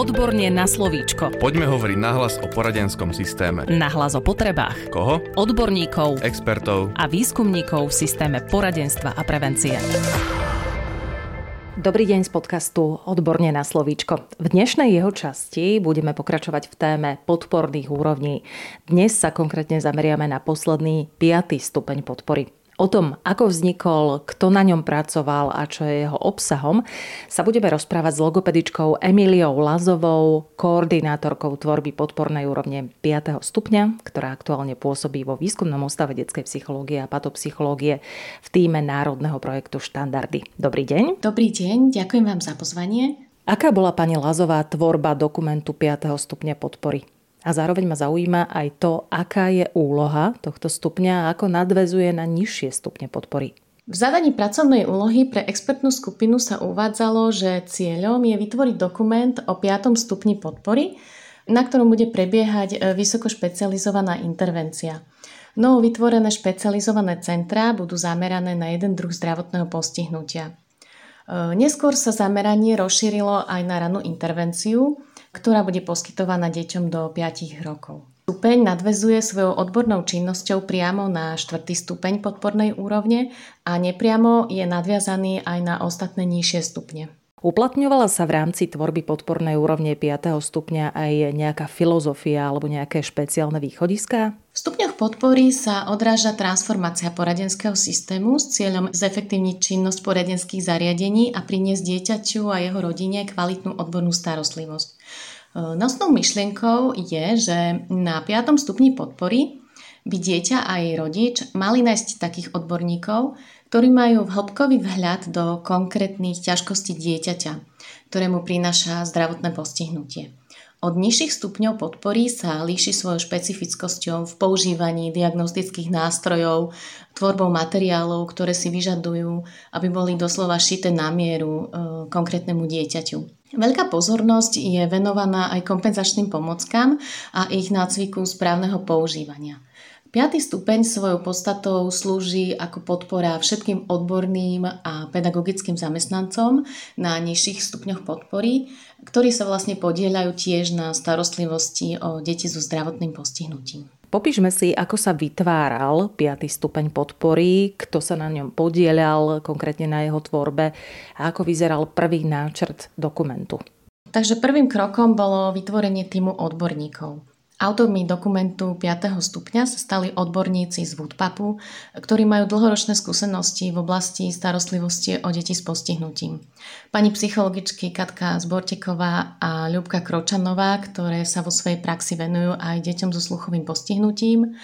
Odborne na slovíčko. Poďme hovoriť nahlas o poradenskom systéme. Nahlas o potrebách. Koho? Odborníkov Expertov. a výskumníkov v systéme poradenstva a prevencie. Dobrý deň z podcastu Odborne na slovíčko. V dnešnej jeho časti budeme pokračovať v téme podporných úrovní. Dnes sa konkrétne zameriame na posledný 5. stupeň podpory. O tom, ako vznikol, kto na ňom pracoval a čo je jeho obsahom, sa budeme rozprávať s logopedičkou Emíliou Lazovou, koordinátorkou tvorby podpornej úrovne 5. stupňa, ktorá aktuálne pôsobí vo výskumnom ústave detskej psychológie a patopsychológie v týme Národného projektu Štandardy. Dobrý deň. Dobrý deň, ďakujem vám za pozvanie. Aká bola pani Lazová tvorba dokumentu 5. stupňa podpory? A zároveň ma zaujíma aj to, aká je úloha tohto stupňa a ako nadvezuje na nižšie stupne podpory. V zadaní pracovnej úlohy pre expertnú skupinu sa uvádzalo, že cieľom je vytvoriť dokument o 5. stupni podpory, na ktorom bude prebiehať e, vysoko špecializovaná intervencia. Novo vytvorené špecializované centrá budú zamerané na jeden druh zdravotného postihnutia. E, neskôr sa zameranie rozšírilo aj na ranú intervenciu, ktorá bude poskytovaná deťom do 5 rokov. Stupeň nadvezuje svojou odbornou činnosťou priamo na štvrtý stupeň podpornej úrovne a nepriamo je nadviazaný aj na ostatné nižšie stupne. Uplatňovala sa v rámci tvorby podpornej úrovne 5. stupňa aj nejaká filozofia alebo nejaké špeciálne východiská? V stupňoch podpory sa odráža transformácia poradenského systému s cieľom zefektívniť činnosť poradenských zariadení a priniesť dieťaťu a jeho rodine kvalitnú odbornú starostlivosť. E, nosnou myšlienkou je, že na 5. stupni podpory by dieťa a jej rodič mali nájsť takých odborníkov, ktorí majú hĺbkový vhľad do konkrétnych ťažkostí dieťaťa, ktorému prináša zdravotné postihnutie. Od nižších stupňov podpory sa líši svojou špecifickosťou v používaní diagnostických nástrojov, tvorbou materiálov, ktoré si vyžadujú, aby boli doslova šité na mieru e, konkrétnemu dieťaťu. Veľká pozornosť je venovaná aj kompenzačným pomockám a ich nácviku správneho používania. Piatý stupeň svojou podstatou slúži ako podpora všetkým odborným a pedagogickým zamestnancom na nižších stupňoch podpory, ktorí sa vlastne podielajú tiež na starostlivosti o deti so zdravotným postihnutím. Popíšme si, ako sa vytváral 5. stupeň podpory, kto sa na ňom podielal, konkrétne na jeho tvorbe a ako vyzeral prvý náčrt dokumentu. Takže prvým krokom bolo vytvorenie týmu odborníkov. Autormi dokumentu 5. stupňa sa stali odborníci z Woodpapu, ktorí majú dlhoročné skúsenosti v oblasti starostlivosti o deti s postihnutím. Pani psychologičky Katka Zborteková a Ľubka Kročanová, ktoré sa vo svojej praxi venujú aj deťom so sluchovým postihnutím.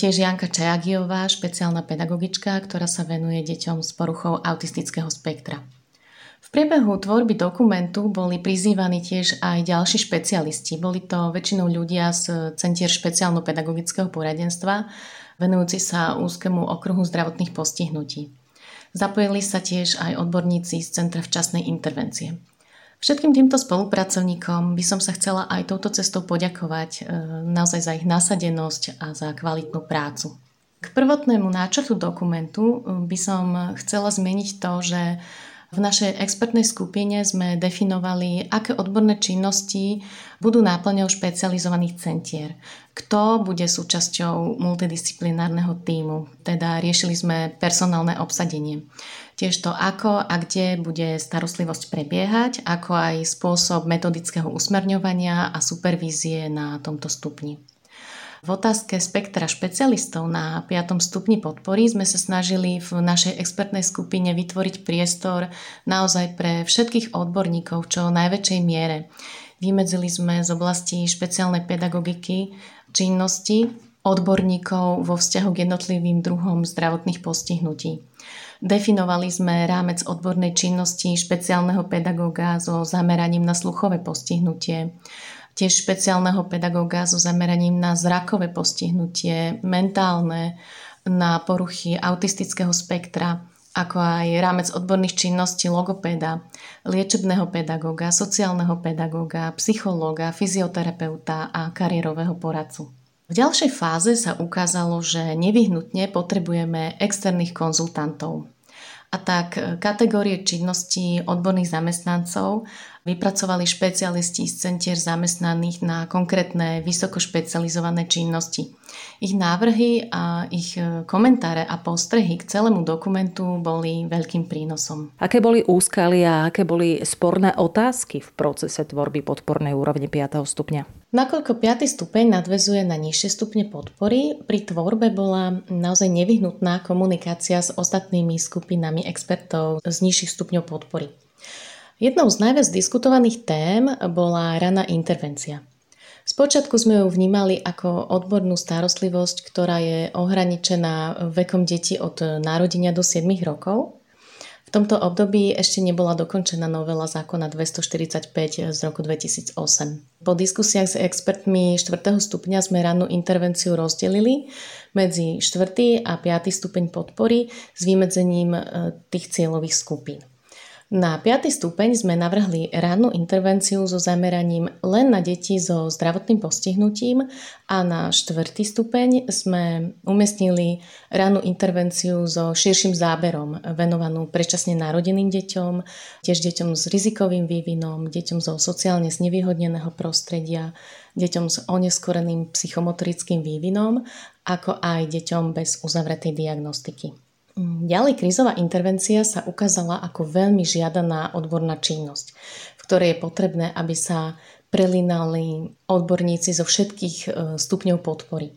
Tiež Janka Čajagiová, špeciálna pedagogička, ktorá sa venuje deťom s poruchou autistického spektra. V priebehu tvorby dokumentu boli prizývaní tiež aj ďalší špecialisti. Boli to väčšinou ľudia z Centier špeciálno-pedagogického poradenstva, venujúci sa úzkému okruhu zdravotných postihnutí. Zapojili sa tiež aj odborníci z Centra včasnej intervencie. Všetkým týmto spolupracovníkom by som sa chcela aj touto cestou poďakovať e, naozaj za ich nasadenosť a za kvalitnú prácu. K prvotnému náčrtu dokumentu e, by som chcela zmeniť to, že v našej expertnej skupine sme definovali, aké odborné činnosti budú náplňou špecializovaných centier. Kto bude súčasťou multidisciplinárneho týmu. Teda riešili sme personálne obsadenie. Tiež to, ako a kde bude starostlivosť prebiehať, ako aj spôsob metodického usmerňovania a supervízie na tomto stupni. V otázke spektra špecialistov na 5. stupni podpory sme sa snažili v našej expertnej skupine vytvoriť priestor naozaj pre všetkých odborníkov čo najväčšej miere. Vymedzili sme z oblasti špeciálnej pedagogiky činnosti odborníkov vo vzťahu k jednotlivým druhom zdravotných postihnutí. Definovali sme rámec odbornej činnosti špeciálneho pedagóga so zameraním na sluchové postihnutie, tiež špeciálneho pedagóga so zameraním na zrakové postihnutie, mentálne, na poruchy autistického spektra, ako aj rámec odborných činností logopéda, liečebného pedagóga, sociálneho pedagóga, psychológa, fyzioterapeuta a kariérového poradcu. V ďalšej fáze sa ukázalo, že nevyhnutne potrebujeme externých konzultantov. A tak kategórie činností odborných zamestnancov vypracovali špecialisti z centier zamestnaných na konkrétne vysoko špecializované činnosti. Ich návrhy a ich e, komentáre a postrehy k celému dokumentu boli veľkým prínosom. Aké boli úskalia a aké boli sporné otázky v procese tvorby podpornej úrovne 5. stupňa? Nakoľko 5. stupeň nadvezuje na nižšie stupne podpory, pri tvorbe bola naozaj nevyhnutná komunikácia s ostatnými skupinami expertov z nižších stupňov podpory. Jednou z najviac diskutovaných tém bola raná intervencia. Spočiatku sme ju vnímali ako odbornú starostlivosť, ktorá je ohraničená vekom detí od narodenia do 7 rokov. V tomto období ešte nebola dokončená novela zákona 245 z roku 2008. Po diskusiách s expertmi 4. stupňa sme rannú intervenciu rozdelili medzi 4. a 5. stupeň podpory s vymedzením e, tých cieľových skupín. Na 5. stupeň sme navrhli rannú intervenciu so zameraním len na deti so zdravotným postihnutím a na 4. stupeň sme umiestnili rannú intervenciu so širším záberom venovanú predčasne narodeným deťom, tiež deťom s rizikovým vývinom, deťom zo sociálne znevýhodneného prostredia, deťom s oneskoreným psychomotorickým vývinom, ako aj deťom bez uzavretej diagnostiky. Ďalej krízová intervencia sa ukázala ako veľmi žiadaná odborná činnosť, v ktorej je potrebné, aby sa prelinali odborníci zo všetkých e, stupňov podpory.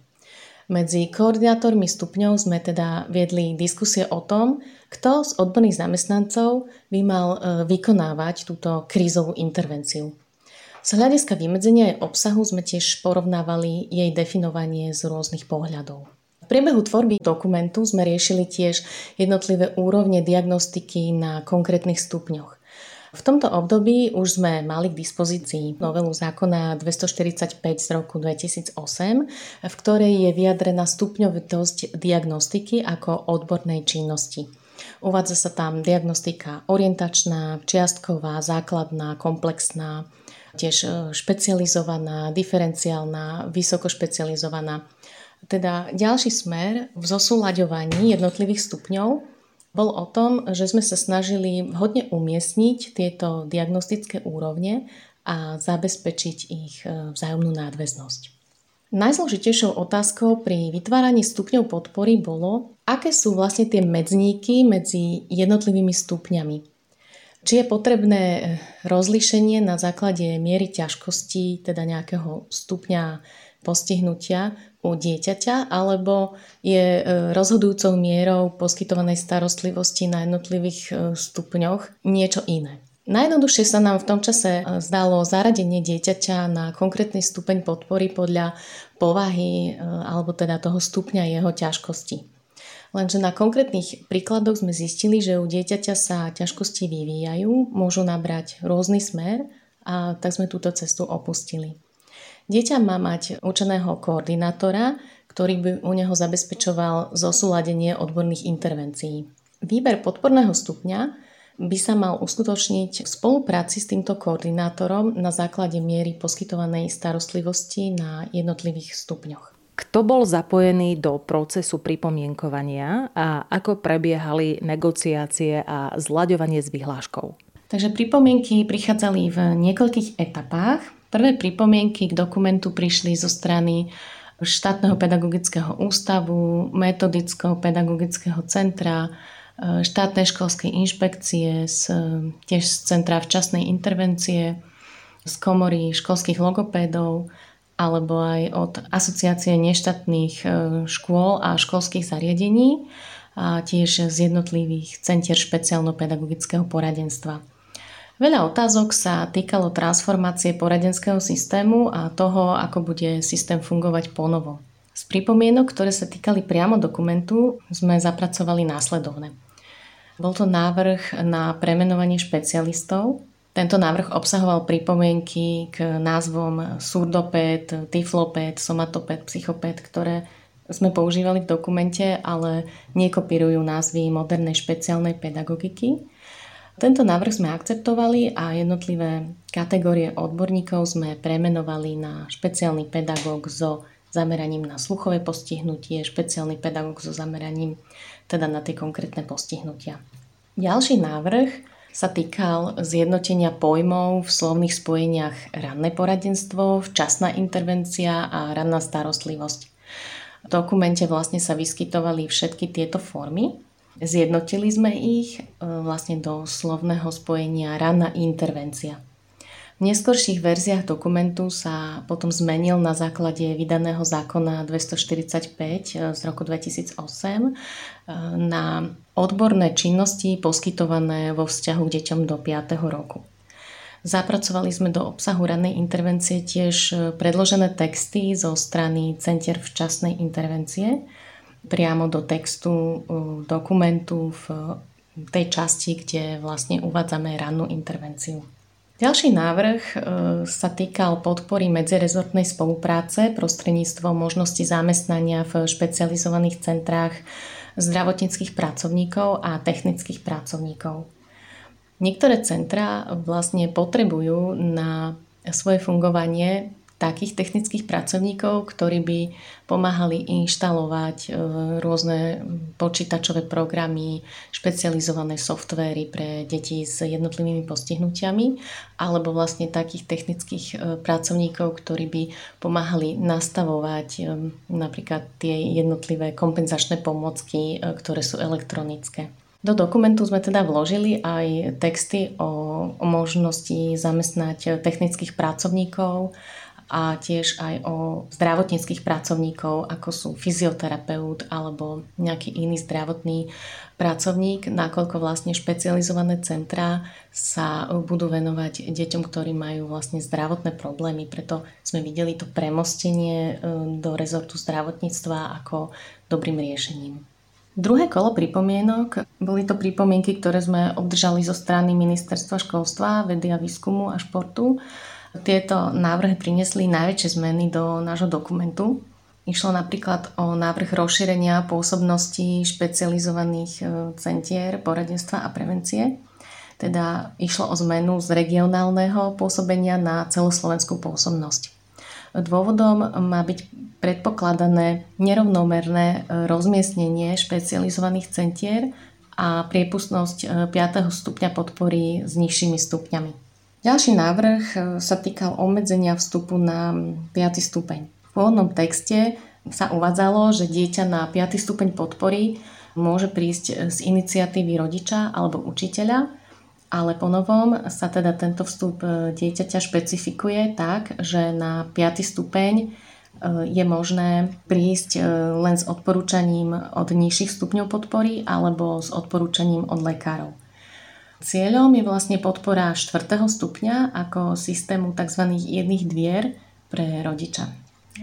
Medzi koordinátormi stupňov sme teda viedli diskusie o tom, kto z odborných zamestnancov by mal e, vykonávať túto krízovú intervenciu. Z hľadiska vymedzenia jej obsahu sme tiež porovnávali jej definovanie z rôznych pohľadov priebehu tvorby dokumentu sme riešili tiež jednotlivé úrovne diagnostiky na konkrétnych stupňoch. V tomto období už sme mali k dispozícii novelu zákona 245 z roku 2008, v ktorej je vyjadrená stupňovitosť diagnostiky ako odbornej činnosti. Uvádza sa tam diagnostika orientačná, čiastková, základná, komplexná, tiež e, špecializovaná, diferenciálna, vysoko špecializovaná. Teda ďalší smer v zosúľaďovaní jednotlivých stupňov bol o tom, že sme sa snažili vhodne umiestniť tieto diagnostické úrovne a zabezpečiť ich e, vzájomnú nadväznosť. Najzložitejšou otázkou pri vytváraní stupňov podpory bolo, aké sú vlastne tie medzníky medzi jednotlivými stupňami. Či je potrebné e, rozlíšenie na základe miery ťažkosti, teda nejakého stupňa postihnutia u dieťaťa, alebo je e, rozhodujúcou mierou poskytovanej starostlivosti na jednotlivých e, stupňoch niečo iné. Najjednoduchšie sa nám v tom čase e, zdalo zaradenie dieťaťa na konkrétny stupeň podpory podľa povahy alebo teda toho stupňa jeho ťažkosti. Lenže na konkrétnych príkladoch sme zistili, že u dieťaťa sa ťažkosti vyvíjajú, môžu nabrať rôzny smer a tak sme túto cestu opustili. Dieťa má mať učeného koordinátora, ktorý by u neho zabezpečoval zosúladenie odborných intervencií. Výber podporného stupňa by sa mal uskutočniť v spolupráci s týmto koordinátorom na základe miery poskytovanej starostlivosti na jednotlivých stupňoch. Kto bol zapojený do procesu pripomienkovania a ako prebiehali negociácie a zlaďovanie s vyhláškou? Takže pripomienky prichádzali v niekoľkých etapách. Prvé pripomienky k dokumentu prišli zo strany štátneho pedagogického ústavu, metodického pedagogického centra, štátnej školskej inšpekcie, z, tiež z Centra včasnej intervencie, z komory školských logopédov alebo aj od asociácie neštátnych e, škôl a školských zariadení a tiež z jednotlivých centier špeciálno-pedagogického poradenstva. Veľa otázok sa týkalo transformácie poradenského systému a toho, ako bude systém fungovať ponovo. Z pripomienok, ktoré sa týkali priamo dokumentu, sme zapracovali následovné. Bol to návrh na premenovanie špecialistov. Tento návrh obsahoval pripomienky k názvom surdopéd, tyflopéd, somatopéd, psychopéd, ktoré sme používali v dokumente, ale nekopírujú názvy modernej špeciálnej pedagogiky. Tento návrh sme akceptovali a jednotlivé kategórie odborníkov sme premenovali na špeciálny pedagóg so zameraním na sluchové postihnutie, špeciálny pedagóg so zameraním teda na tie konkrétne postihnutia. Ďalší návrh sa týkal zjednotenia pojmov v slovných spojeniach ranné poradenstvo, včasná intervencia a ranná starostlivosť. V dokumente vlastne sa vyskytovali všetky tieto formy. Zjednotili sme ich e, vlastne do slovného spojenia ranná intervencia. V neskorších verziách dokumentu sa potom zmenil na základe vydaného zákona 245 z roku 2008 eh, na odborné činnosti poskytované vo vzťahu k deťom do 5. roku. Zapracovali sme do obsahu ranej intervencie tiež predložené texty zo strany Centier včasnej intervencie priamo do textu eh, dokumentu v tej časti, kde vlastne uvádzame rannú intervenciu. Ďalší návrh e, sa týkal podpory medzirezortnej spolupráce prostredníctvom možnosti zamestnania v špecializovaných centrách zdravotníckých pracovníkov a technických pracovníkov. Niektoré centra vlastne potrebujú na svoje fungovanie takých technických pracovníkov, ktorí by pomáhali inštalovať e, rôzne počítačové programy, špecializované softvéry pre deti s jednotlivými postihnutiami, alebo vlastne takých technických e, pracovníkov, ktorí by pomáhali nastavovať e, napríklad tie jednotlivé kompenzačné pomocky, ktoré sú elektronické. Do dokumentu sme teda vložili aj texty o, o možnosti zamestnať technických pracovníkov, a tiež aj o zdravotníckých pracovníkov, ako sú fyzioterapeut alebo nejaký iný zdravotný pracovník, nakoľko vlastne špecializované centrá sa budú venovať deťom, ktorí majú vlastne zdravotné problémy. Preto sme videli to premostenie e, do rezortu zdravotníctva ako dobrým riešením. Druhé kolo pripomienok boli to pripomienky, ktoré sme obdržali zo strany Ministerstva školstva, vedy a výskumu a športu tieto návrhy priniesli najväčšie zmeny do nášho dokumentu. Išlo napríklad o návrh rozšírenia pôsobnosti špecializovaných e, centier poradenstva a prevencie. Teda išlo o zmenu z regionálneho pôsobenia na celoslovenskú pôsobnosť. Dôvodom má byť predpokladané nerovnomerné e, rozmiestnenie špecializovaných centier a priepustnosť 5. E, stupňa podpory s nižšími stupňami. Ďalší návrh e, sa týkal obmedzenia vstupu na 5. stupeň. V pôvodnom texte sa uvádzalo, že dieťa na 5. stupeň podpory môže prísť e, z iniciatívy rodiča alebo učiteľa, ale ponovom sa teda tento vstup e, dieťaťa špecifikuje tak, že na 5. stupeň je možné prísť len s odporúčaním od nižších stupňov podpory alebo s odporúčaním od lekárov. Cieľom je vlastne podpora 4. stupňa ako systému tzv. jedných dvier pre rodiča.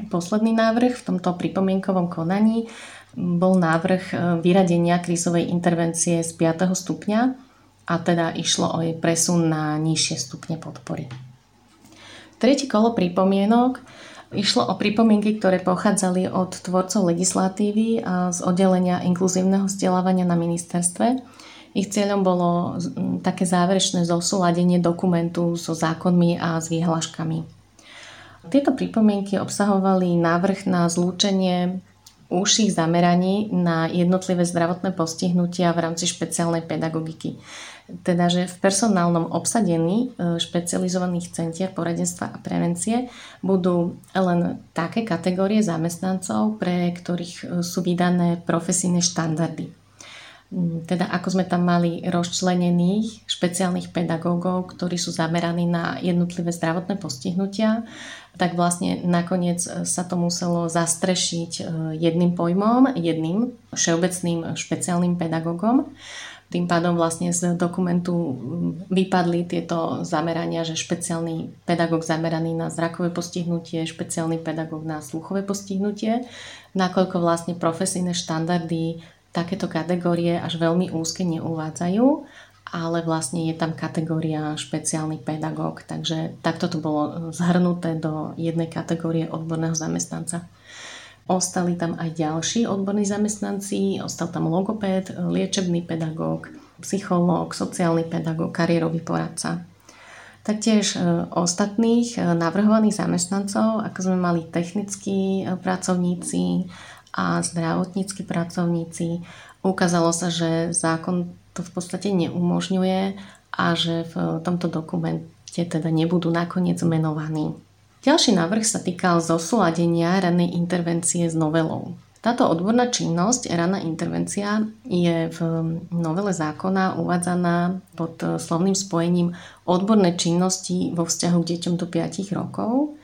Posledný návrh v tomto pripomienkovom konaní bol návrh e, vyradenia krízovej intervencie z 5. stupňa a teda išlo o jej presun na nižšie stupne podpory. Tretie kolo pripomienok Išlo o pripomienky, ktoré pochádzali od tvorcov legislatívy a z oddelenia inkluzívneho vzdelávania na ministerstve ich cieľom bolo také záverečné zosúladenie dokumentu so zákonmi a s výhľaškami. Tieto pripomienky obsahovali návrh na zlúčenie úžších zameraní na jednotlivé zdravotné postihnutia v rámci špeciálnej pedagogiky. Teda, že v personálnom obsadení e, špecializovaných centier poradenstva a prevencie budú len také kategórie zamestnancov, pre ktorých e, sú vydané profesijné štandardy. Mm, teda ako sme tam mali rozčlenených špeciálnych pedagógov, ktorí sú zameraní na jednotlivé zdravotné postihnutia, tak vlastne nakoniec e, sa to muselo zastrešiť e, jedným pojmom, jedným všeobecným špeciálnym pedagógom. Tým pádom vlastne z dokumentu vypadli tieto zamerania, že špeciálny pedagóg zameraný na zrakové postihnutie, špeciálny pedagóg na sluchové postihnutie, nakoľko vlastne profesijné štandardy takéto kategórie až veľmi úzke neuvádzajú, ale vlastne je tam kategória špeciálny pedagóg, takže takto to bolo zhrnuté do jednej kategórie odborného zamestnanca. Ostali tam aj ďalší odborní zamestnanci, ostal tam logopéd, liečebný pedagóg, psychológ, sociálny pedagóg, kariérový poradca. Taktiež e, ostatných e, navrhovaných zamestnancov, ako sme mali technickí e, pracovníci, a zdravotníckí pracovníci. Ukázalo sa, že zákon to v podstate neumožňuje a že v tomto dokumente teda nebudú nakoniec menovaní. Ďalší návrh sa týkal zosúladenia ranej intervencie s novelou. Táto odborná činnosť, raná intervencia, je v novele zákona uvádzaná pod slovným spojením odborné činnosti vo vzťahu k deťom do 5 rokov.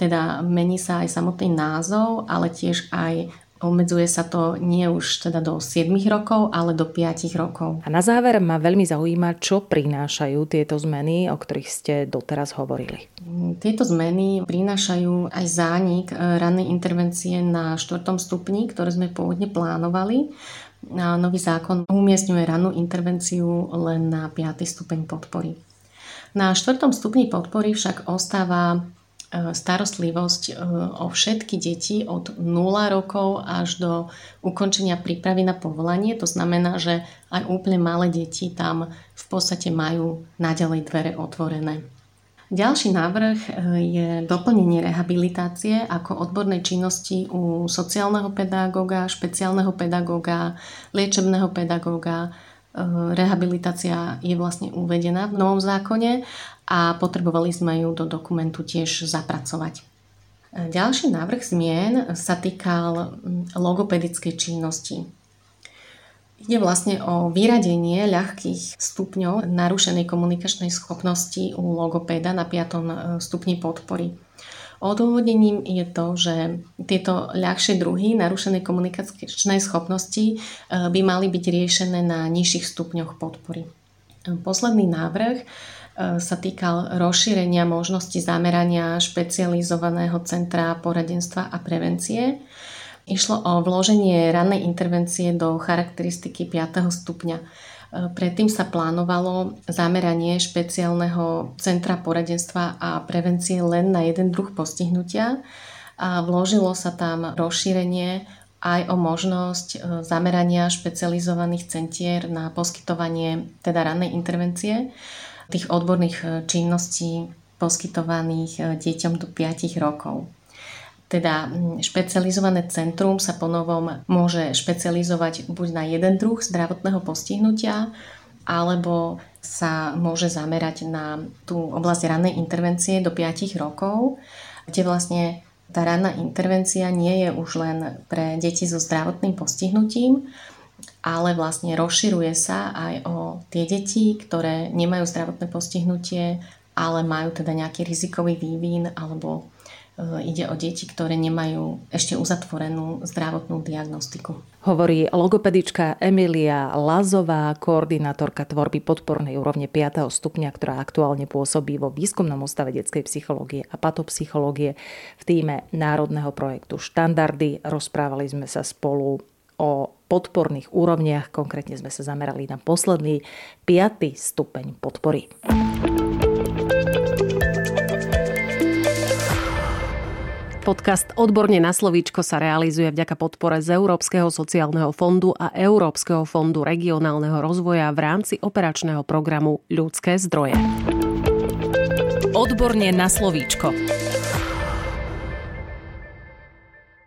Teda mení sa aj samotný názov, ale tiež aj Obmedzuje sa to nie už teda do 7 rokov, ale do 5 rokov. A na záver ma veľmi zaujíma, čo prinášajú tieto zmeny, o ktorých ste doteraz hovorili. Tieto zmeny prinášajú aj zánik e, rannej intervencie na 4. stupni, ktoré sme pôvodne plánovali. Nový zákon umiestňuje rannú intervenciu len na 5. stupeň podpory. Na 4. stupni podpory však ostáva starostlivosť e, o všetky deti od 0 rokov až do ukončenia prípravy na povolanie. To znamená, že aj úplne malé deti tam v podstate majú naďalej dvere otvorené. Ďalší návrh e, je doplnenie rehabilitácie ako odbornej činnosti u sociálneho pedagóga, špeciálneho pedagóga, liečebného pedagóga, rehabilitácia je vlastne uvedená v novom zákone a potrebovali sme ju do dokumentu tiež zapracovať. Ďalší návrh zmien sa týkal logopedickej činnosti. Ide vlastne o vyradenie ľahkých stupňov narušenej komunikačnej schopnosti u logopéda na 5. stupni podpory. Odôvodnením je to, že tieto ľahšie druhy narušenej komunikačnej schopnosti e, by mali byť riešené na nižších stupňoch podpory. Posledný návrh E, sa týkal rozšírenia možnosti zamerania špecializovaného centra poradenstva a prevencie. Išlo o vloženie rannej intervencie do charakteristiky 5. stupňa. Predtým sa plánovalo zameranie špeciálneho centra poradenstva a prevencie len na jeden druh postihnutia a vložilo sa tam rozšírenie aj o možnosť e, zamerania špecializovaných centier na poskytovanie teda rannej intervencie tých odborných e, činností poskytovaných e, deťom do 5 rokov. Teda špecializované centrum sa ponovom môže špecializovať buď na jeden druh zdravotného postihnutia, alebo sa môže zamerať na tú oblasť rannej intervencie do 5 rokov, kde vlastne tá ranná intervencia nie je už len pre deti so zdravotným postihnutím, ale vlastne rozširuje sa aj o tie deti, ktoré nemajú zdravotné postihnutie, ale majú teda nejaký rizikový vývin alebo e, ide o deti, ktoré nemajú ešte uzatvorenú zdravotnú diagnostiku. Hovorí logopedička Emilia Lazová, koordinátorka tvorby podpornej úrovne 5. stupňa, ktorá aktuálne pôsobí vo výskumnom ústave detskej psychológie a patopsychológie v týme národného projektu Štandardy. Rozprávali sme sa spolu o podporných úrovniach. Konkrétne sme sa zamerali na posledný 5. stupeň podpory. Podcast Odborne na slovíčko sa realizuje vďaka podpore z Európskeho sociálneho fondu a Európskeho fondu regionálneho rozvoja v rámci operačného programu Ľudské zdroje. Odborne na slovíčko.